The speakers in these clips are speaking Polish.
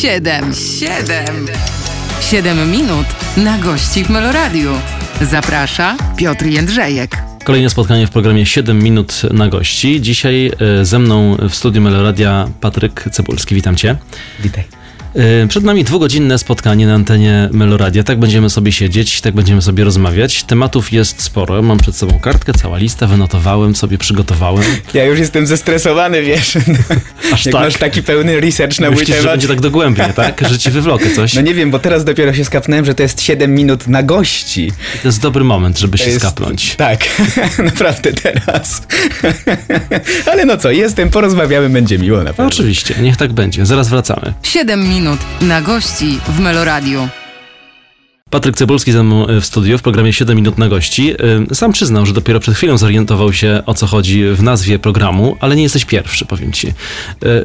Siedem, siedem, siedem minut na gości w Meloradiu. Zaprasza Piotr Jędrzejek. Kolejne spotkanie w programie 7 minut na gości. Dzisiaj e, ze mną w studiu Meloradia Patryk Cebulski. Witam cię. Witaj. E, Przed nami dwugodzinne spotkanie na antenie Meloradia. Tak będziemy sobie siedzieć, tak będziemy sobie rozmawiać. Tematów jest sporo. Mam przed sobą kartkę, cała lista, wynotowałem sobie, przygotowałem. Ja już jestem zestresowany, wiesz. Aż Jak tak? masz taki pełny research na mój Myślisz, że będzie tak dogłębnie, tak? Że ci wywlokę coś. No nie wiem, bo teraz dopiero się skapnąłem, że to jest 7 minut na gości. To jest dobry moment, żeby To się jest... skapnąć. Tak, naprawdę teraz. Ale no co, jestem, porozmawiamy, będzie miło na No, pewno. oczywiście, niech tak będzie. Zaraz wracamy. Siedem minut na gości w Meloradiu. Patryk Cebulski ze mną e, w studiu w programie 7 minut na gości. E, Sam przyznał, że dopiero przed chwilą zorientował się o co chodzi w nazwie programu, ale nie jesteś pierwszy, powiem ci. E,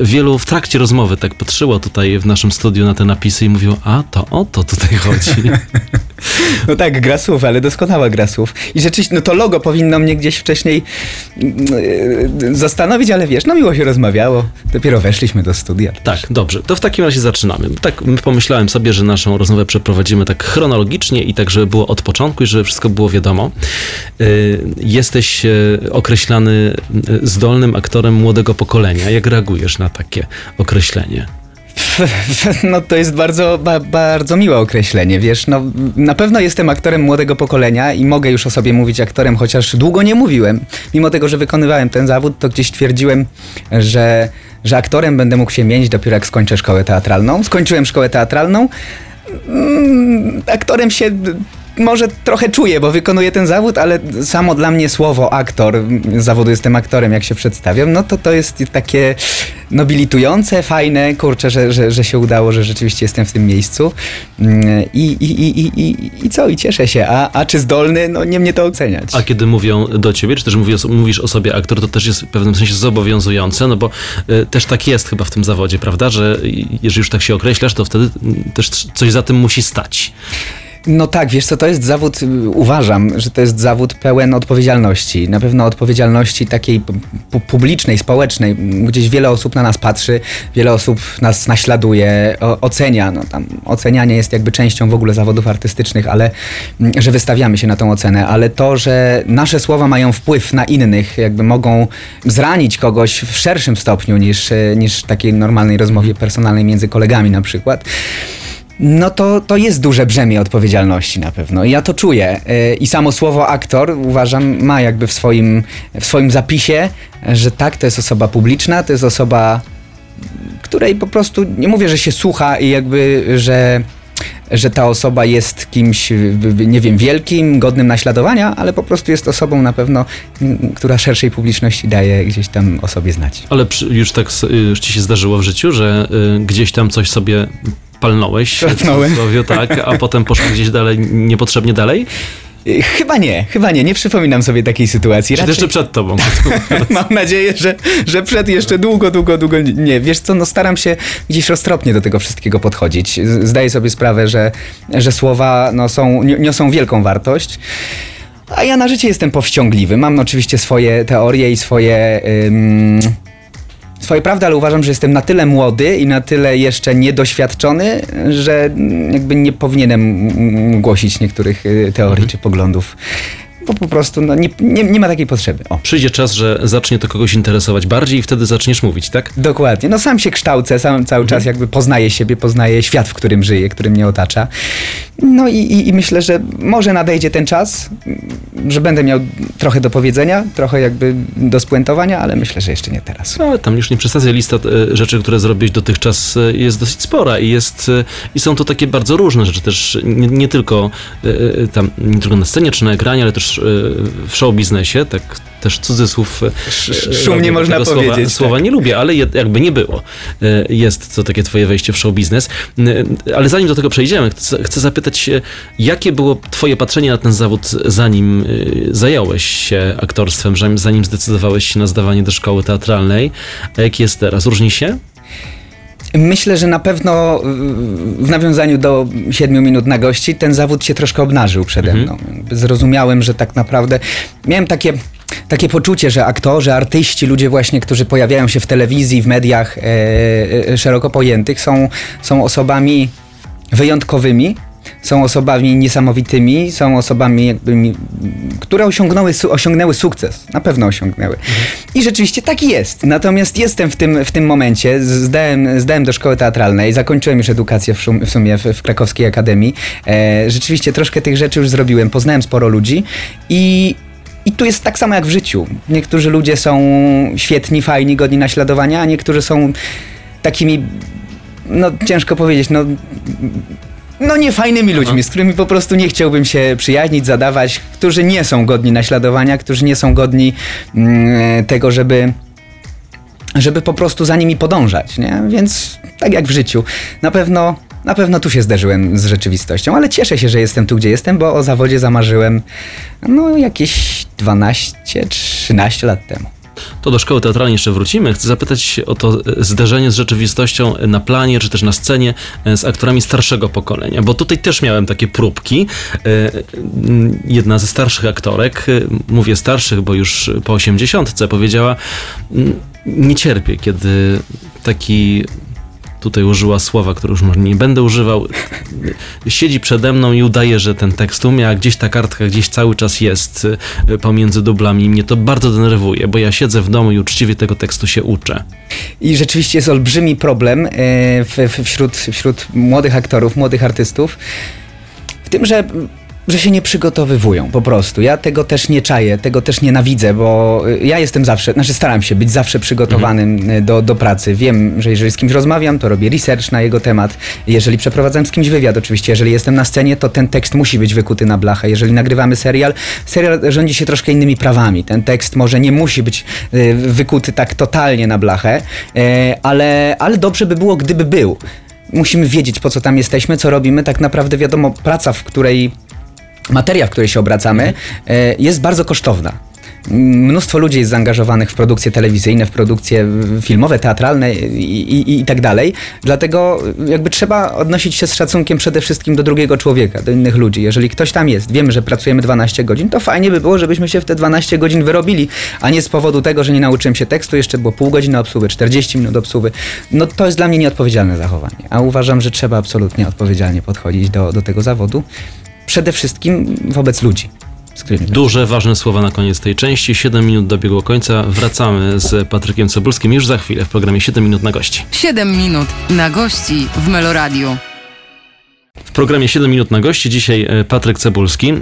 Wielu w trakcie rozmowy tak patrzyło tutaj w naszym studiu na te napisy i mówiło, a to o to tutaj chodzi. No tak, gra słów, ale doskonała gra słów. I rzeczywiście, no to logo powinno mnie gdzieś wcześniej yy, zastanowić, ale wiesz, no miło się rozmawiało. Dopiero weszliśmy do studia. Tak, dobrze. To w takim razie zaczynamy. Tak pomyślałem sobie, że naszą rozmowę przeprowadzimy tak chronologicznie i tak, żeby było od początku i żeby wszystko było wiadomo. Y, Jesteś y, określany y, zdolnym aktorem młodego pokolenia. Jak reagujesz na takie określenie? No to jest bardzo, ba, bardzo miłe określenie, wiesz, no na pewno jestem aktorem młodego pokolenia i mogę już o sobie mówić aktorem, chociaż długo nie mówiłem. Mimo tego, że wykonywałem ten zawód, to gdzieś twierdziłem, że, że aktorem będę mógł się mieć dopiero jak skończę szkołę teatralną. Skończyłem szkołę teatralną. Mm, aktorem się może trochę czuję, bo wykonuję ten zawód, ale samo dla mnie słowo aktor, zawodu jestem aktorem, jak się przedstawiam, no to to jest takie nobilitujące, fajne, kurczę, że, że, że się udało, że rzeczywiście jestem w tym miejscu. Mm, i, i, i, i, i, i co, i cieszę się, a, a czy zdolny, no nie mnie to oceniać. A kiedy mówią do ciebie, czy też mówi o, mówisz o sobie aktor, to też jest w pewnym sensie zobowiązujące, no bo y, też tak jest chyba w tym zawodzie, prawda, że jeżeli już tak się określasz, to wtedy y, też coś za tym musi stać. No tak, wiesz co, to jest zawód, y, uważam, że to jest zawód pełen odpowiedzialności. Na pewno odpowiedzialności takiej pu- pu- publicznej, społecznej. Gdzieś wiele osób na nas patrzy, wiele osób nas naśladuje, ocenia. No tam ocenianie jest jakby częścią w ogóle zawodów artystycznych, ale mm, że wystawiamy się na tą ocenę, ale to, że nasze słowa mają wpływ na innych, jakby mogą zranić kogoś w szerszym stopniu niż, y, niż takiej normalnej rozmowie personalnej między kolegami na przykład. No to, to jest duże brzemię odpowiedzialności na pewno. Ja to czuję. Yy, I samo słowo aktor uważam ma jakby w swoim, w swoim zapisie, że tak, to jest osoba publiczna, to jest osoba, której po prostu nie mówię, że się słucha i jakby, że że ta osoba jest kimś, nie wiem, wielkim, godnym naśladowania, ale po prostu jest osobą na pewno, która szerszej publiczności daje gdzieś tam o sobie znać. Ale już tak y, już ci się zdarzyło w życiu, że y, gdzieś tam coś sobie palnąłeś, Palnąłem. w cudzysłowie, tak, a potem poszło gdzieś dalej, niepotrzebnie dalej? Chyba nie, chyba nie, nie przypominam sobie takiej sytuacji. Czy Raczej- jeszcze przed tobą? Mam nadzieję, że, że przed jeszcze długo, długo, długo nie. Wiesz co, no staram się gdzieś roztropnie do tego wszystkiego podchodzić. Zdaję sobie sprawę, że, że słowa no, są, ni- niosą wielką wartość. A ja na życie jestem powściągliwy. Mam oczywiście swoje teorie i swoje... Ym, swoje prawdy, ale uważam, że jestem na tyle młody i na tyle jeszcze niedoświadczony, że jakby nie powinienem głosić niektórych y, teorii czy poglądów. Bo po prostu no, nie, nie, nie ma takiej potrzeby. O. Przyjdzie czas, że zacznie to kogoś interesować bardziej i wtedy zaczniesz mówić, tak? Dokładnie. No sam się kształcę, sam cały czas jakby poznaję siebie, poznaję świat, w którym żyję, który mnie otacza. No i, i, i myślę, że może nadejdzie ten czas, że będę miał trochę do powiedzenia, trochę jakby do spuentowania, ale myślę, że jeszcze nie teraz. No, ale tam już nie przesadzę, lista e, rzeczy, które zrobiłeś dotychczas e, jest dosyć spora i, jest, e, i są to takie bardzo różne rzeczy też, nie, nie tylko tam, nie tylko na scenie czy na ekranie, ale też w show biznesie, tak też cudzysłów. e, Sz- szumnie można tego powiedzieć, Słowa tak. nie lubię, ale jakby nie było. E, Jest to takie twoje wejście w show biznes. E, Ale zanim do tego przejdziemy, chcę, zapytać jakie było twoje patrzenie na ten zawód, zanim e, zająłeś się aktorstwem, zanim- zdecydowałeś się na zdawanie do szkoły teatralnej, a jaki jest teraz? Różni się? Myślę, że na pewno w nawiązaniu do siedmiu minut na gości ten zawód się troszkę obnażył przede mną. Jakby Zrozumiałem, że tak naprawdę miałem takie takie poczucie, że aktorzy, artyści, ludzie właśnie, którzy pojawiają się w telewizji, w mediach e, e, szeroko pojętych, są, są osobami wyjątkowymi, są osobami niesamowitymi, są osobami, jakby, które osiągnęły, osiągnęły sukces. Na pewno osiągnęły. I rzeczywiście tak jest. Natomiast jestem w tym, w tym momencie. Zdałem, zdałem do szkoły teatralnej, zakończyłem już edukację w, szum, w sumie w, w Krakowskiej Akademii. E, rzeczywiście troszkę tych rzeczy już zrobiłem, poznałem sporo ludzi i i tu jest tak samo jak w życiu. Niektórzy ludzie są świetni, fajni, godni naśladowania, a niektórzy są takimi, no ciężko powiedzieć, no, no niefajnymi ludźmi, z którymi po prostu nie chciałbym się przyjaźnić, zadawać, którzy nie są godni naśladowania, którzy nie są godni mm, tego, żeby żeby po prostu za nimi podążać, nie? Więc tak jak w życiu, na pewno, na pewno tu się zderzyłem z rzeczywistością, ale cieszę się, że jestem tu, gdzie jestem, bo o zawodzie zamarzyłem no jakieś 12-13 lat temu. To do szkoły teatralnej jeszcze wrócimy. Chcę zapytać o to e, zderzenie z rzeczywistością na planie, czy też na scenie e, z aktorami starszego pokolenia, bo tutaj też miałem takie próbki. E, Jedna ze starszych aktorek, e, mówię starszych, bo już po osiemdziesiątce, powiedziała, "Mm, nie cierpię, kiedy taki tutaj użyła słowa, które już może nie będę używał, siedzi przede mną i udaje, że ten tekst umie, a gdzieś ta kartka gdzieś cały czas jest y, pomiędzy dublami mnie to bardzo denerwuje, bo ja siedzę w domu i uczciwie tego tekstu się uczę. I rzeczywiście jest olbrzymi problem e, w, w, wśród, wśród młodych aktorów, młodych artystów, w tym, że, że się nie przygotowywują po prostu. Ja tego też nie czaję, tego też nienawidzę, bo e, ja jestem zawsze, znaczy staram się być zawsze przygotowanym e, do, do pracy. Wiem, że jeżeli z kimś rozmawiam, to robię research na jego temat. Jeżeli przeprowadzam z kimś wywiad, oczywiście, jeżeli jestem na scenie, to ten tekst musi być wykuty na blachę. Jeżeli nagrywamy serial, serial rządzi się troszkę innymi prawami. Ten tekst może nie musi być e, wykuty tak totalnie na blachę, ale, ale dobrze by było, gdyby był. Musimy wiedzieć, po co tam jesteśmy, co robimy. Tak naprawdę wiadomo, praca, w której materia, w której się obracamy, e, jest bardzo kosztowna. Mnóstwo ludzi jest zaangażowanych w produkcje telewizyjne, w produkcje filmowe, teatralne i, i, i tak dalej. Dlatego jakby trzeba odnosić się z szacunkiem przede wszystkim do drugiego człowieka, do innych ludzi. Jeżeli ktoś tam jest, wiemy, że pracujemy 12 godzin, to fajnie by było, żebyśmy się w te 12 godzin wyrobili, a nie z powodu tego, że nie nauczyłem się tekstu, jeszcze było pół godziny obsługi, 40 minut obsługi. No to jest dla mnie nieodpowiedzialne zachowanie. A uważam, że trzeba absolutnie odpowiedzialnie podchodzić do, do tego zawodu. Przede wszystkim wobec ludzi, Duże, ważne słowa na koniec tej części. 7 minut dobiegło końca. Wracamy z Patrykiem Cebulskim już za chwilę w programie 7 minut na gości. 7 minut na gości w Meloradiu. W programie 7 minut na gości dzisiaj e, Patryk Cebulski. E,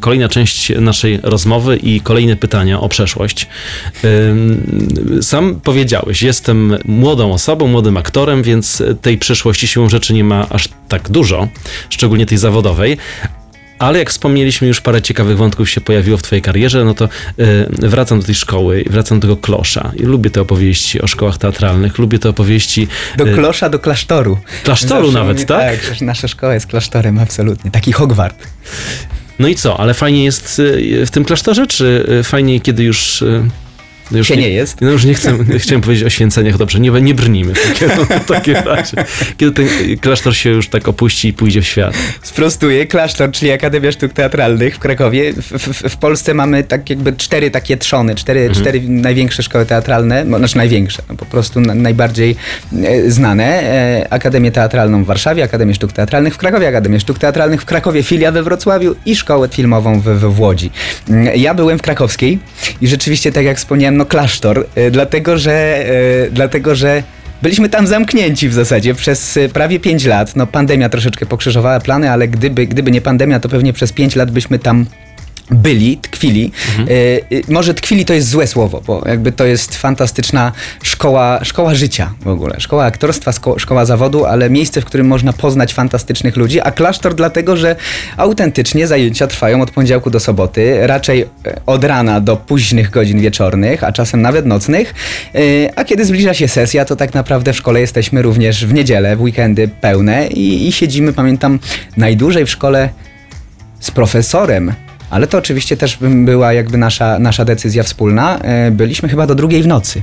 Kolejna część naszej rozmowy i kolejne pytania o przeszłość. E, Sam powiedziałeś, jestem młodą osobą, młodym aktorem, więc tej przeszłości siłą rzeczy nie ma aż tak dużo, szczególnie tej zawodowej. Ale jak wspomnieliśmy, już parę ciekawych wątków się pojawiło w twojej karierze, no to e, wracam do tej szkoły, wracam do tego klosza. I lubię te opowieści o szkołach teatralnych, lubię te opowieści... Do e, klosza, do klasztoru. Klasztoru Zawsze nawet, mówię, tak? Tak, nasza szkoła jest klasztorem, absolutnie. Taki Hogwart. No i co, ale fajnie jest y, w tym klasztorze, czy fajniej, kiedy już... y, już Się nie jest. No już nie chcę, chciałem powiedzieć o święceniach, dobrze, nie, nie brnijmy w takim, w takim razie. Kiedy ten klasztor się już tak opuści i pójdzie w świat. Sprostuję, klasztor, czyli Akademia Sztuk Teatralnych w Krakowie. W, w, w Polsce mamy tak jakby cztery takie trzony, cztery, Mhm. cztery największe szkoły teatralne, no, znaczy największe, no, po prostu na, najbardziej e, znane. E, Akademię Teatralną w Warszawie, Akademię Sztuk Teatralnych w Krakowie, Akademię Sztuk Teatralnych w Krakowie, filia we Wrocławiu i szkołę filmową w, w, w Łodzi. Mm, Ja byłem w krakowskiej i rzeczywiście, tak jak wspomniałem, no klasztor, e, dlatego że, e, dlatego że Byliśmy tam zamknięci w zasadzie przez y, prawie 5 lat. No pandemia troszeczkę pokrzyżowała plany, ale gdyby, gdyby nie pandemia, to pewnie przez 5 lat byśmy tam byli, tkwili. Y, y, może tkwili to jest złe słowo, bo jakby to jest fantastyczna szkoła, szkoła życia w ogóle. Szkoła aktorstwa, sko- szkoła zawodu, ale miejsce, w którym można poznać fantastycznych ludzi, a klasztor dlatego, że autentycznie zajęcia trwają od poniedziałku do soboty, raczej e, od rana do późnych godzin wieczornych, a czasem nawet nocnych. Y, A kiedy zbliża się sesja, to tak naprawdę w szkole jesteśmy również w niedzielę, w weekendy pełne i, i siedzimy, pamiętam, najdłużej w szkole z profesorem, ale to oczywiście też była jakby nasza, nasza decyzja wspólna. E, Byliśmy chyba do drugiej w nocy.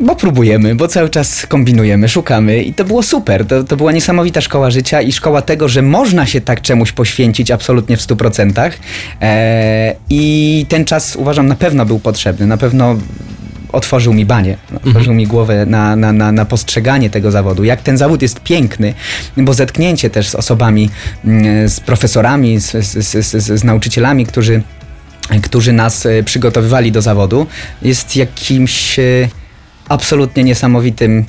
Bo próbujemy, bo cały czas kombinujemy, szukamy i to było super. To, to była niesamowita szkoła życia i szkoła tego, że można się tak czemuś poświęcić absolutnie w 100%. E, I ten czas uważam na pewno był potrzebny, na pewno otworzył mi banie, otworzył mi głowę na, na, na, na postrzeganie tego zawodu. Jak ten zawód jest piękny, bo zetknięcie też z osobami, mm, z profesorami, z, z, z, z, z nauczycielami, którzy którzy nas e, przygotowywali do zawodu, jest jakimś e, absolutnie niesamowitym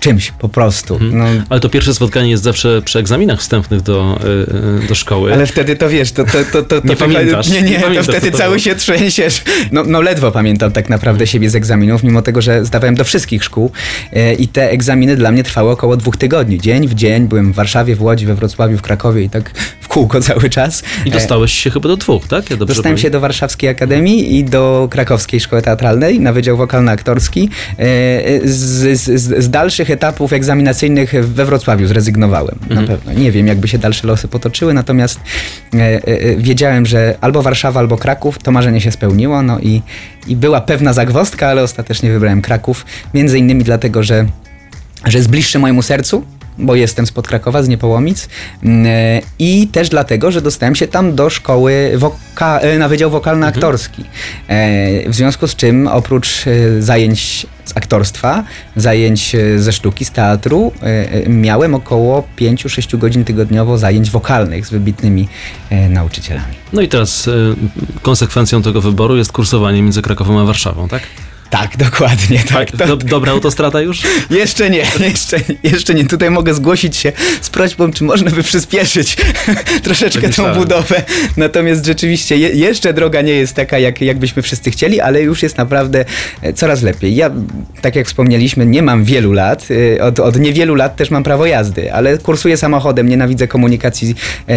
czymś po prostu. No, Ale to pierwsze spotkanie jest zawsze przy egzaminach wstępnych do, y, do szkoły. ale wtedy to wiesz, to, to, to, to, Nie to pamiętasz, Nie, nie, nie to pamiętasz, wtedy co to cały było. się trzęsiesz. No, no ledwo pamiętam tak naprawdę siebie z egzaminów, mimo tego, że zdawałem do wszystkich szkół e, i te egzaminy dla mnie trwały około dwóch tygodni. Dzień w dzień byłem w Warszawie, w Łodzi, we Wrocławiu, w Krakowie i tak kółko cały czas. I E, dostałeś się chyba do dwóch, tak? Ja Dostałem się pamiętam? do Warszawskiej Akademii i do Krakowskiej Szkoły Teatralnej na Wydział Wokalno-Aktorski. E, Z, z, z- z dalszych etapów egzaminacyjnych we Wrocławiu zrezygnowałem. Na pewno. Nie wiem, jakby się dalsze losy potoczyły, natomiast e, e, e, wiedziałem, że albo Warszawa, albo Kraków. To marzenie się spełniło. No i, i była pewna zagwozdka, ale ostatecznie wybrałem Kraków. Między innymi dlatego, że że jest bliższy mojemu sercu, bo jestem spod Krakowa, z Niepołomic mm, e, i też dlatego, że dostałem się tam do szkoły woka- e, na Wydział Wokalno-Aktorski. E, W związku z czym oprócz zajęć z aktorstwa, zajęć ze sztuki, z teatru, miałem około 5-6 godzin tygodniowo zajęć wokalnych z wybitnymi nauczycielami. No i teraz konsekwencją tego wyboru jest kursowanie między Krakowem a Warszawą, tak? Tak, dokładnie. Tak, to, Do, dobra autostrada już? Jeszcze nie, jeszcze, jeszcze nie. Tutaj mogę zgłosić się z prośbą, czy można by przyspieszyć troszeczkę Tak tą budowę. Natomiast rzeczywiście je, jeszcze droga nie jest taka, jak, jakbyśmy wszyscy chcieli, ale już jest naprawdę e, coraz lepiej. Ja, tak jak wspomnieliśmy, nie mam wielu lat. e, Od, od niewielu lat też mam prawo jazdy, ale kursuję samochodem, nienawidzę komunikacji e,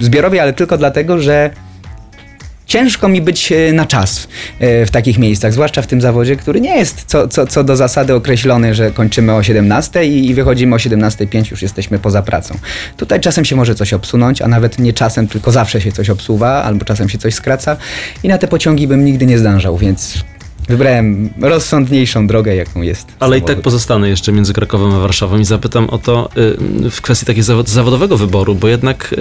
zbiorowej, ale tylko dlatego, że ciężko mi być e, na czas e, w takich miejscach, zwłaszcza w tym zawodzie, który nie jest co, co, co do zasady określony, że kończymy o 17 i, i wychodzimy o 17.05, już jesteśmy poza pracą. Tutaj czasem się może coś obsunąć, a nawet nie czasem, tylko zawsze się coś obsuwa, albo czasem się coś skraca i na te pociągi bym nigdy nie zdążał, więc wybrałem rozsądniejszą drogę, jaką jest Ale i tak samochód. pozostanę jeszcze między Krakowem a Warszawą i zapytam o to y, w kwestii takiego zawod- zawodowego wyboru, bo jednak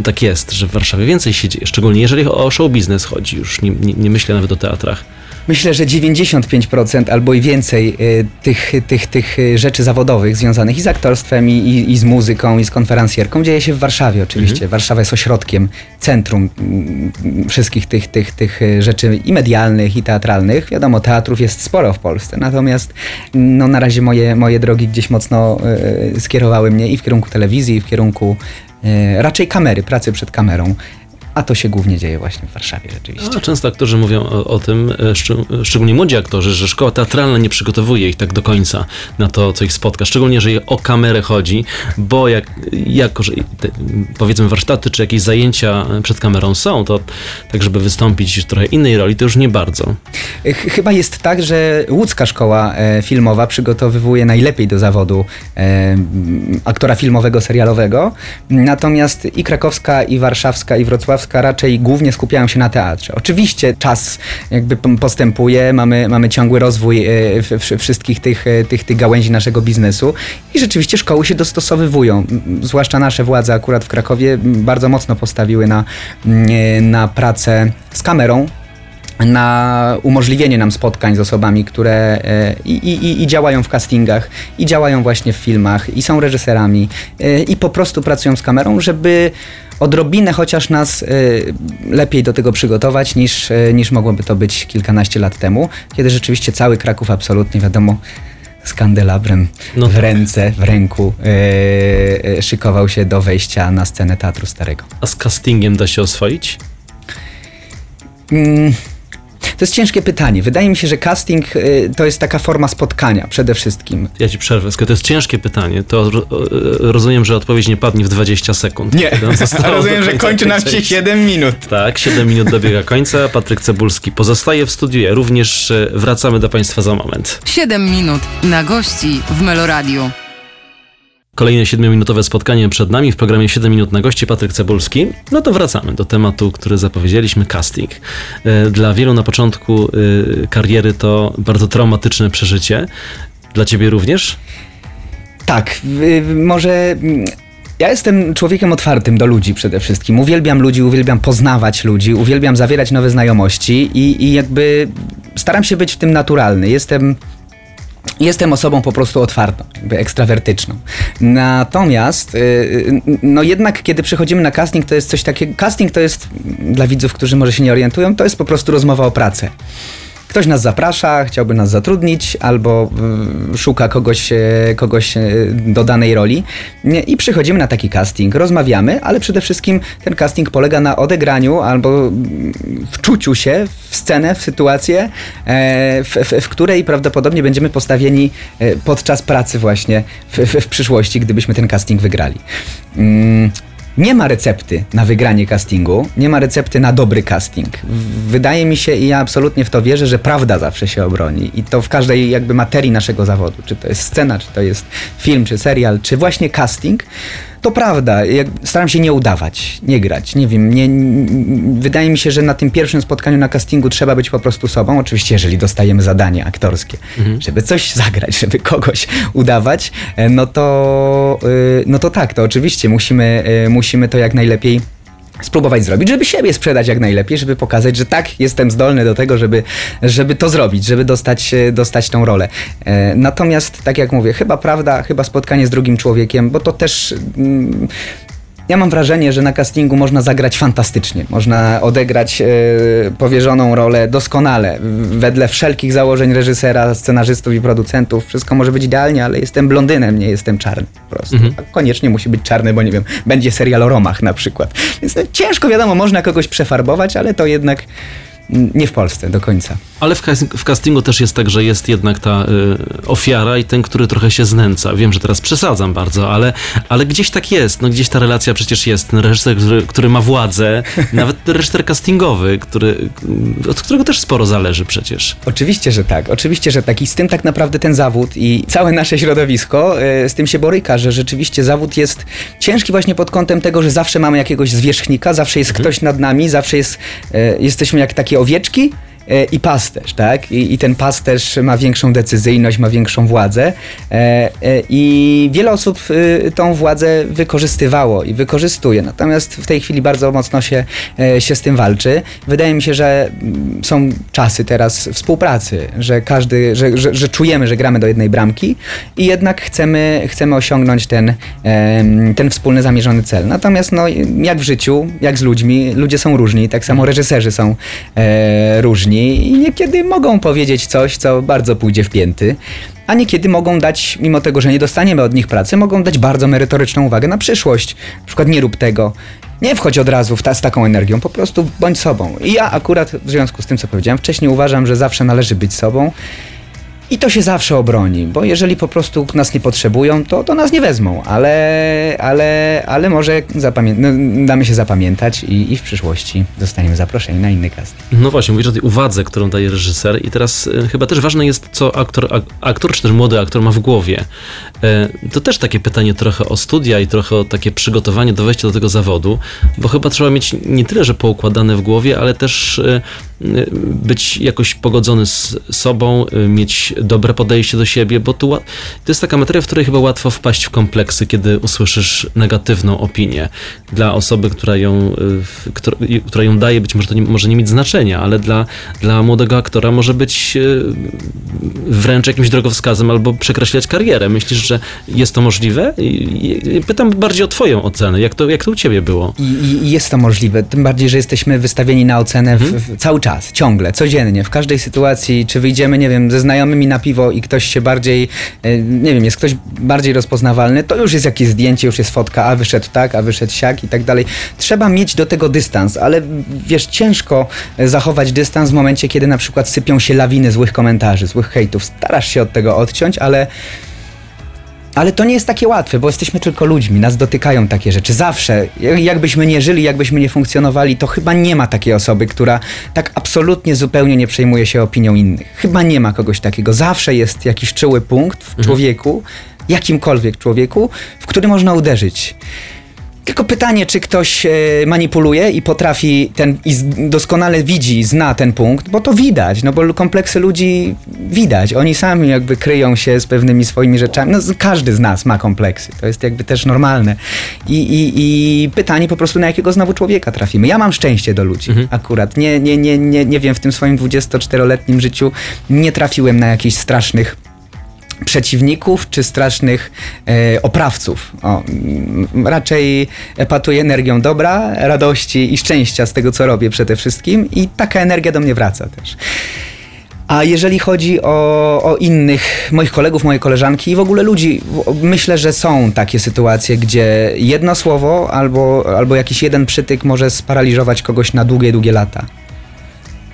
y, tak jest, że w Warszawie więcej się dzieje, szczególnie jeżeli o show biznes chodzi, już nie, nie, nie myślę nawet o teatrach. Myślę, że 95% albo i więcej y, tych, tych, tych y, rzeczy zawodowych związanych i z aktorstwem, i, i, i z muzyką, i z konferencjerką dzieje się w Warszawie oczywiście. Warszawa jest ośrodkiem, centrum mm, wszystkich tych, tych, tych y, rzeczy i medialnych, i teatralnych. Wiadomo, teatrów jest sporo w Polsce, natomiast no, na razie moje, moje drogi gdzieś mocno skierowały mnie i w kierunku telewizji, i w kierunku raczej kamery, pracy przed kamerą. A to się głównie dzieje właśnie w Warszawie rzeczywiście. A często aktorzy mówią o, o tym, e, szczeg- szczególnie młodzi aktorzy, że szkoła teatralna nie przygotowuje ich tak do końca na to, co ich spotka. Szczególnie, jeżeli o kamerę chodzi, bo jak, jako, że te, powiedzmy warsztaty czy jakieś zajęcia przed kamerą są, to tak, żeby wystąpić w trochę innej roli, to już nie bardzo. Ch- Chyba jest tak, że łódzka szkoła e, filmowa przygotowywuje najlepiej do zawodu e, aktora filmowego, serialowego, natomiast i krakowska, i warszawska, i wrocławska raczej głównie skupiają się na teatrze. Oczywiście czas jakby postępuje, mamy, mamy ciągły rozwój e, wszystkich tych, e, tych, tych gałęzi naszego biznesu i rzeczywiście szkoły się dostosowywują. Zwłaszcza nasze władze akurat w Krakowie bardzo mocno postawiły na, e, na pracę z kamerą, na umożliwienie nam spotkań z osobami, które e, i, i, i działają w castingach, i działają właśnie w filmach, i są reżyserami, e, i po prostu pracują z kamerą, żeby odrobinę chociaż nas e, lepiej do tego przygotować niż, niż mogłoby to być kilkanaście lat temu, kiedy rzeczywiście cały Kraków absolutnie, wiadomo, z kandelabrem No w tak. ręce, w ręku e, szykował się do wejścia na scenę Teatru Starego. A z castingiem da się oswoić? Mm, To jest ciężkie pytanie. Wydaje mi się, że casting y, to jest taka forma spotkania przede wszystkim. Ja ci przerwę, skoro to jest ciężkie pytanie, to e, rozumiem, że odpowiedź nie padnie w 20 sekund. Kiedy nam zostało do końca tej części. 7 minut. Tak, 7 minut dobiega końca. Patryk Cebulski pozostaje w studiu. Ja również e, wracamy do Państwa za moment. 7 minut na gości w Meloradiu. Kolejne 7-minutowe spotkanie przed nami w programie 7 minut na gości Patryk Cebulski. No to wracamy do tematu, który zapowiedzieliśmy, casting. E, Dla wielu na początku e, kariery to bardzo traumatyczne przeżycie. Dla ciebie również? Tak, może. Ja jestem człowiekiem otwartym do ludzi przede wszystkim. Uwielbiam ludzi, uwielbiam poznawać ludzi, uwielbiam zawierać nowe znajomości i, i jakby staram się być w tym naturalny. Jestem. Jestem osobą po prostu otwartą, jakby ekstrawertyczną. Natomiast, y, y, no jednak, kiedy przychodzimy na casting, to jest coś takiego. Casting to jest, mm, dla widzów, którzy może się nie orientują, to jest po prostu rozmowa o pracę. Ktoś nas zaprasza, chciałby nas zatrudnić, albo y, szuka kogoś, e, kogoś e, do danej roli i przychodzimy na taki casting, rozmawiamy, ale przede wszystkim ten casting polega na odegraniu albo mm, wczuciu się w scenę, w sytuację, e, w, w, w której prawdopodobnie będziemy postawieni podczas pracy właśnie w, w, w przyszłości, gdybyśmy ten casting wygrali. Nie ma recepty na wygranie castingu, nie ma recepty na dobry casting. Wydaje mi się i ja absolutnie w to wierzę, że prawda zawsze się obroni. I to w każdej jakby materii naszego zawodu, czy to jest scena, czy to jest film, czy serial, czy właśnie casting, to prawda. Jak, staram się nie udawać, nie grać, nie wiem, nie, wydaje mi się, że na tym pierwszym spotkaniu na castingu trzeba być po prostu sobą, oczywiście jeżeli dostajemy zadanie aktorskie, żeby coś zagrać, żeby kogoś udawać, e, no to, y, no to tak, to oczywiście musimy, y, musimy to jak najlepiej spróbować zrobić, żeby siebie sprzedać jak najlepiej, żeby pokazać, że tak, jestem zdolny do tego, żeby, żeby to zrobić, żeby dostać, e, dostać tą rolę. E, Natomiast, tak jak mówię, chyba prawda, chyba spotkanie z drugim człowiekiem, bo to też... ja mam wrażenie, że na castingu można zagrać fantastycznie. Można odegrać e, powierzoną rolę doskonale, wedle wszelkich założeń reżysera, scenarzystów i producentów. Wszystko może być idealnie, ale jestem blondynem, nie jestem czarny po prostu. A koniecznie musi być czarny, bo nie wiem, będzie serial o Romach na przykład. Więc no, ciężko, wiadomo, można kogoś przefarbować, ale to jednak nie w Polsce do końca. Ale w, w castingu też jest tak, że jest jednak ta y, ofiara i ten, który trochę się znęca. Wiem, że teraz przesadzam bardzo, ale, ale gdzieś tak jest. No gdzieś ta relacja przecież jest. Ten reżyser, który, który ma władzę, nawet reżyser castingowy, który, od którego też sporo zależy przecież. Oczywiście, że tak. Oczywiście, że tak. I z tym tak naprawdę ten zawód i całe nasze środowisko e, z tym się boryka, że rzeczywiście zawód jest ciężki właśnie pod kątem tego, że zawsze mamy jakiegoś zwierzchnika, zawsze jest ktoś nad nami, zawsze jest, e, jesteśmy jak takie owieczki i pasterz, tak? I, I ten pasterz ma większą decyzyjność, ma większą władzę e, e, i wiele osób e, tą władzę wykorzystywało i wykorzystuje. Natomiast w tej chwili bardzo mocno się, e, się z tym walczy. Wydaje mi się, że mm, są czasy teraz współpracy, że każdy, że, że, że czujemy, że gramy do jednej bramki i jednak chcemy, chcemy osiągnąć ten, em, ten wspólny zamierzony cel. Natomiast no, jak w życiu, jak z ludźmi, ludzie są różni, tak samo reżyserzy są e, i niekiedy mogą powiedzieć coś, co bardzo pójdzie w pięty, a niekiedy mogą dać, mimo tego, że nie dostaniemy od nich pracy, mogą dać bardzo merytoryczną uwagę na przyszłość. Na przykład nie rób tego, nie wchodź od razu w ta, z taką energią, po prostu bądź sobą. I ja akurat w związku z tym, co powiedziałem wcześniej, uważam, że zawsze należy być sobą. I to się zawsze obroni, bo jeżeli po prostu nas nie potrzebują, to, to nas nie wezmą, ale, ale, ale może zapamię- no, damy się zapamiętać i, i w przyszłości zostaniemy zaproszeni na inny cast. No właśnie, mówisz o tej uwadze, którą daje reżyser i teraz e, chyba też ważne jest, co aktor, ak- aktor czy też młody aktor ma w głowie. E, to też takie pytanie trochę o studia i trochę o takie przygotowanie do wejścia do tego zawodu, bo chyba trzeba mieć nie tyle, że poukładane w głowie, ale też e, być jakoś pogodzony z sobą, e, mieć dobre podejście do siebie, bo tu to jest taka materia, w której chyba łatwo wpaść w kompleksy, kiedy usłyszysz negatywną opinię. Dla osoby, która ją, w- która, ją daje, być może to nie, może nie mieć znaczenia, ale dla, dla młodego aktora może być wręcz jakimś drogowskazem albo przekreślać karierę. Myślisz, że jest to możliwe? Pytam bardziej o twoją ocenę. Jak to, jak to u ciebie było? I, jest to możliwe, tym bardziej, że jesteśmy wystawieni na ocenę w, w, cały czas, ciągle, codziennie, w każdej sytuacji, czy wyjdziemy, nie wiem, ze znajomymi na piwo i ktoś się bardziej, e, nie wiem, jest ktoś bardziej rozpoznawalny, to już jest jakieś zdjęcie, już jest fotka, a wyszedł tak, a wyszedł siak i tak dalej. Trzeba mieć do tego dystans, ale wiesz, ciężko e, zachować dystans w momencie, kiedy na przykład sypią się lawiny złych komentarzy, złych hejtów. Starasz się od tego odciąć, ale ale to nie jest takie łatwe, bo jesteśmy tylko ludźmi, nas dotykają takie rzeczy. Zawsze, jak- jakbyśmy nie żyli, jakbyśmy nie funkcjonowali, to chyba nie ma takiej osoby, która tak absolutnie zupełnie nie przejmuje się opinią innych. Chyba nie ma kogoś takiego. Zawsze jest jakiś czuły punkt w człowieku, jakimkolwiek człowieku, w który można uderzyć. Tylko pytanie, czy ktoś e, manipuluje i potrafi ten, i doskonale widzi, zna ten punkt, bo to widać, no bo kompleksy ludzi widać. Oni sami jakby kryją się z pewnymi swoimi rzeczami. No, każdy z nas ma kompleksy. To jest jakby też normalne. I, i, i pytanie po prostu, na jakiego znowu człowieka trafimy. Ja mam szczęście do ludzi akurat. Nie, nie, nie, nie, nie wiem, w tym swoim 24-letnim życiu nie trafiłem na jakichś strasznych przeciwników czy strasznych e, oprawców. O, raczej epatuję energią dobra, radości i szczęścia z tego, co robię przede wszystkim i taka energia do mnie wraca też. A jeżeli chodzi o, o innych moich kolegów, moje koleżanki i w ogóle ludzi, myślę, że są takie sytuacje, gdzie jedno słowo albo, albo jakiś jeden przytyk może sparaliżować kogoś na długie, długie lata.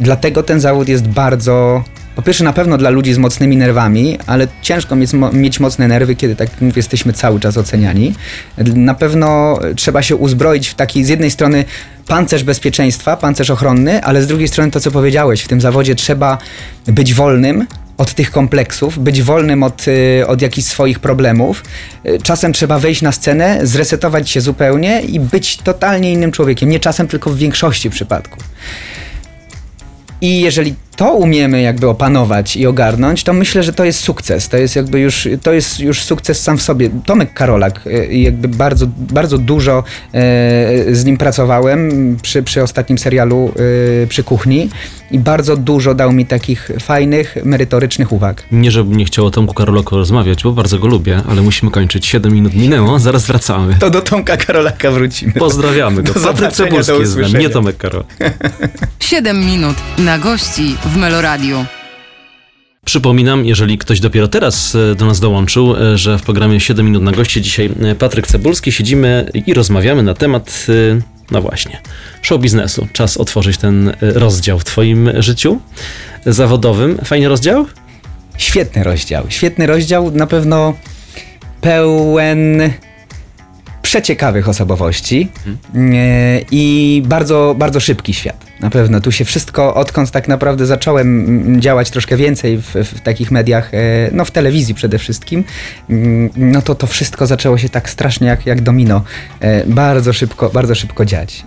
Dlatego ten zawód jest bardzo. Po pierwsze, na pewno dla ludzi z mocnymi nerwami, ale ciężko mieć, mieć mocne nerwy, kiedy tak mówię, jesteśmy cały czas oceniani. Na pewno trzeba się uzbroić w taki, z jednej strony, pancerz bezpieczeństwa, pancerz ochronny, ale z drugiej strony to, co powiedziałeś, w tym zawodzie trzeba być wolnym, od tych kompleksów, być wolnym od, y, od jakichś swoich problemów. Y, Czasem trzeba wejść na scenę, zresetować się zupełnie i być totalnie innym człowiekiem. Nie czasem, tylko w większości przypadków. I jeżeli to umiemy jakby opanować i ogarnąć, to myślę, że to jest sukces. To jest jakby już, to jest już sukces sam w sobie. Tomek Karolak, y, jakby bardzo, bardzo dużo e, z nim pracowałem przy, przy ostatnim serialu y, przy kuchni i bardzo dużo dał mi takich fajnych, merytorycznych uwag. Nie, żebym nie chciał o Tomku Karolaku rozmawiać, bo bardzo go lubię, ale musimy kończyć. 7 minut minęło, zaraz wracamy. To do Tomka Karolaka wrócimy. Pozdrawiamy go. Do Patryk Cebulski jest z nami, nie Tomek Karol. 7 minut na gości w Meloradiu. Przypominam, jeżeli ktoś dopiero teraz e, do nas dołączył, e, że w programie 7 minut na goście dzisiaj e, Patryk Cebulski siedzimy i rozmawiamy na temat, no właśnie, show biznesu. Czas otworzyć ten rozdział w twoim życiu zawodowym. Fajny rozdział? Świetny rozdział. Świetny rozdział, na pewno pełen przeciekawych osobowości e, i bardzo, bardzo szybki świat. Na pewno tu się wszystko, odkąd tak naprawdę zacząłem mm, działać troszkę więcej w, w takich mediach, e, no w telewizji przede wszystkim, mm, no to to wszystko zaczęło się tak strasznie jak, jak domino. E, Bardzo szybko, bardzo szybko dziać.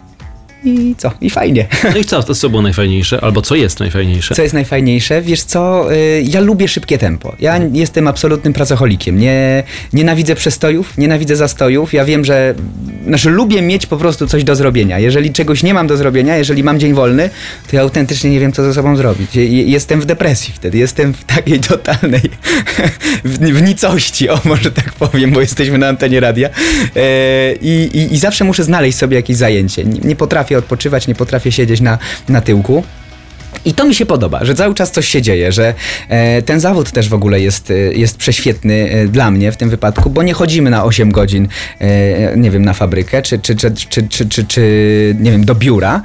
I co? I fajnie. No i co, to co było najfajniejsze? Albo co jest najfajniejsze? Co jest najfajniejsze? Wiesz co, y, ja lubię szybkie tempo. Ja jestem absolutnym pracocholikiem. Nie, nienawidzę przestojów, nienawidzę zastojów. Ja wiem, że znaczy lubię mieć po prostu coś do zrobienia. Jeżeli czegoś nie mam do zrobienia, jeżeli mam dzień wolny, to ja autentycznie nie wiem, co ze sobą zrobić. Je- je- Jestem w depresji wtedy, jestem w takiej totalnej w, w nicości, o może tak powiem, bo jesteśmy na antenie radia. E, i, i, I zawsze muszę znaleźć sobie jakieś zajęcie. Nie, nie potrafię odpoczywać, nie potrafię siedzieć na, na tyłku. I to mi się podoba, że cały czas coś się dzieje, że e, ten zawód też w ogóle jest, e, jest prześwietny e, dla mnie w tym wypadku, bo nie chodzimy na 8 godzin, e, nie wiem, na fabrykę, czy, czy, czy, czy, czy, czy, czy nie wiem, do biura.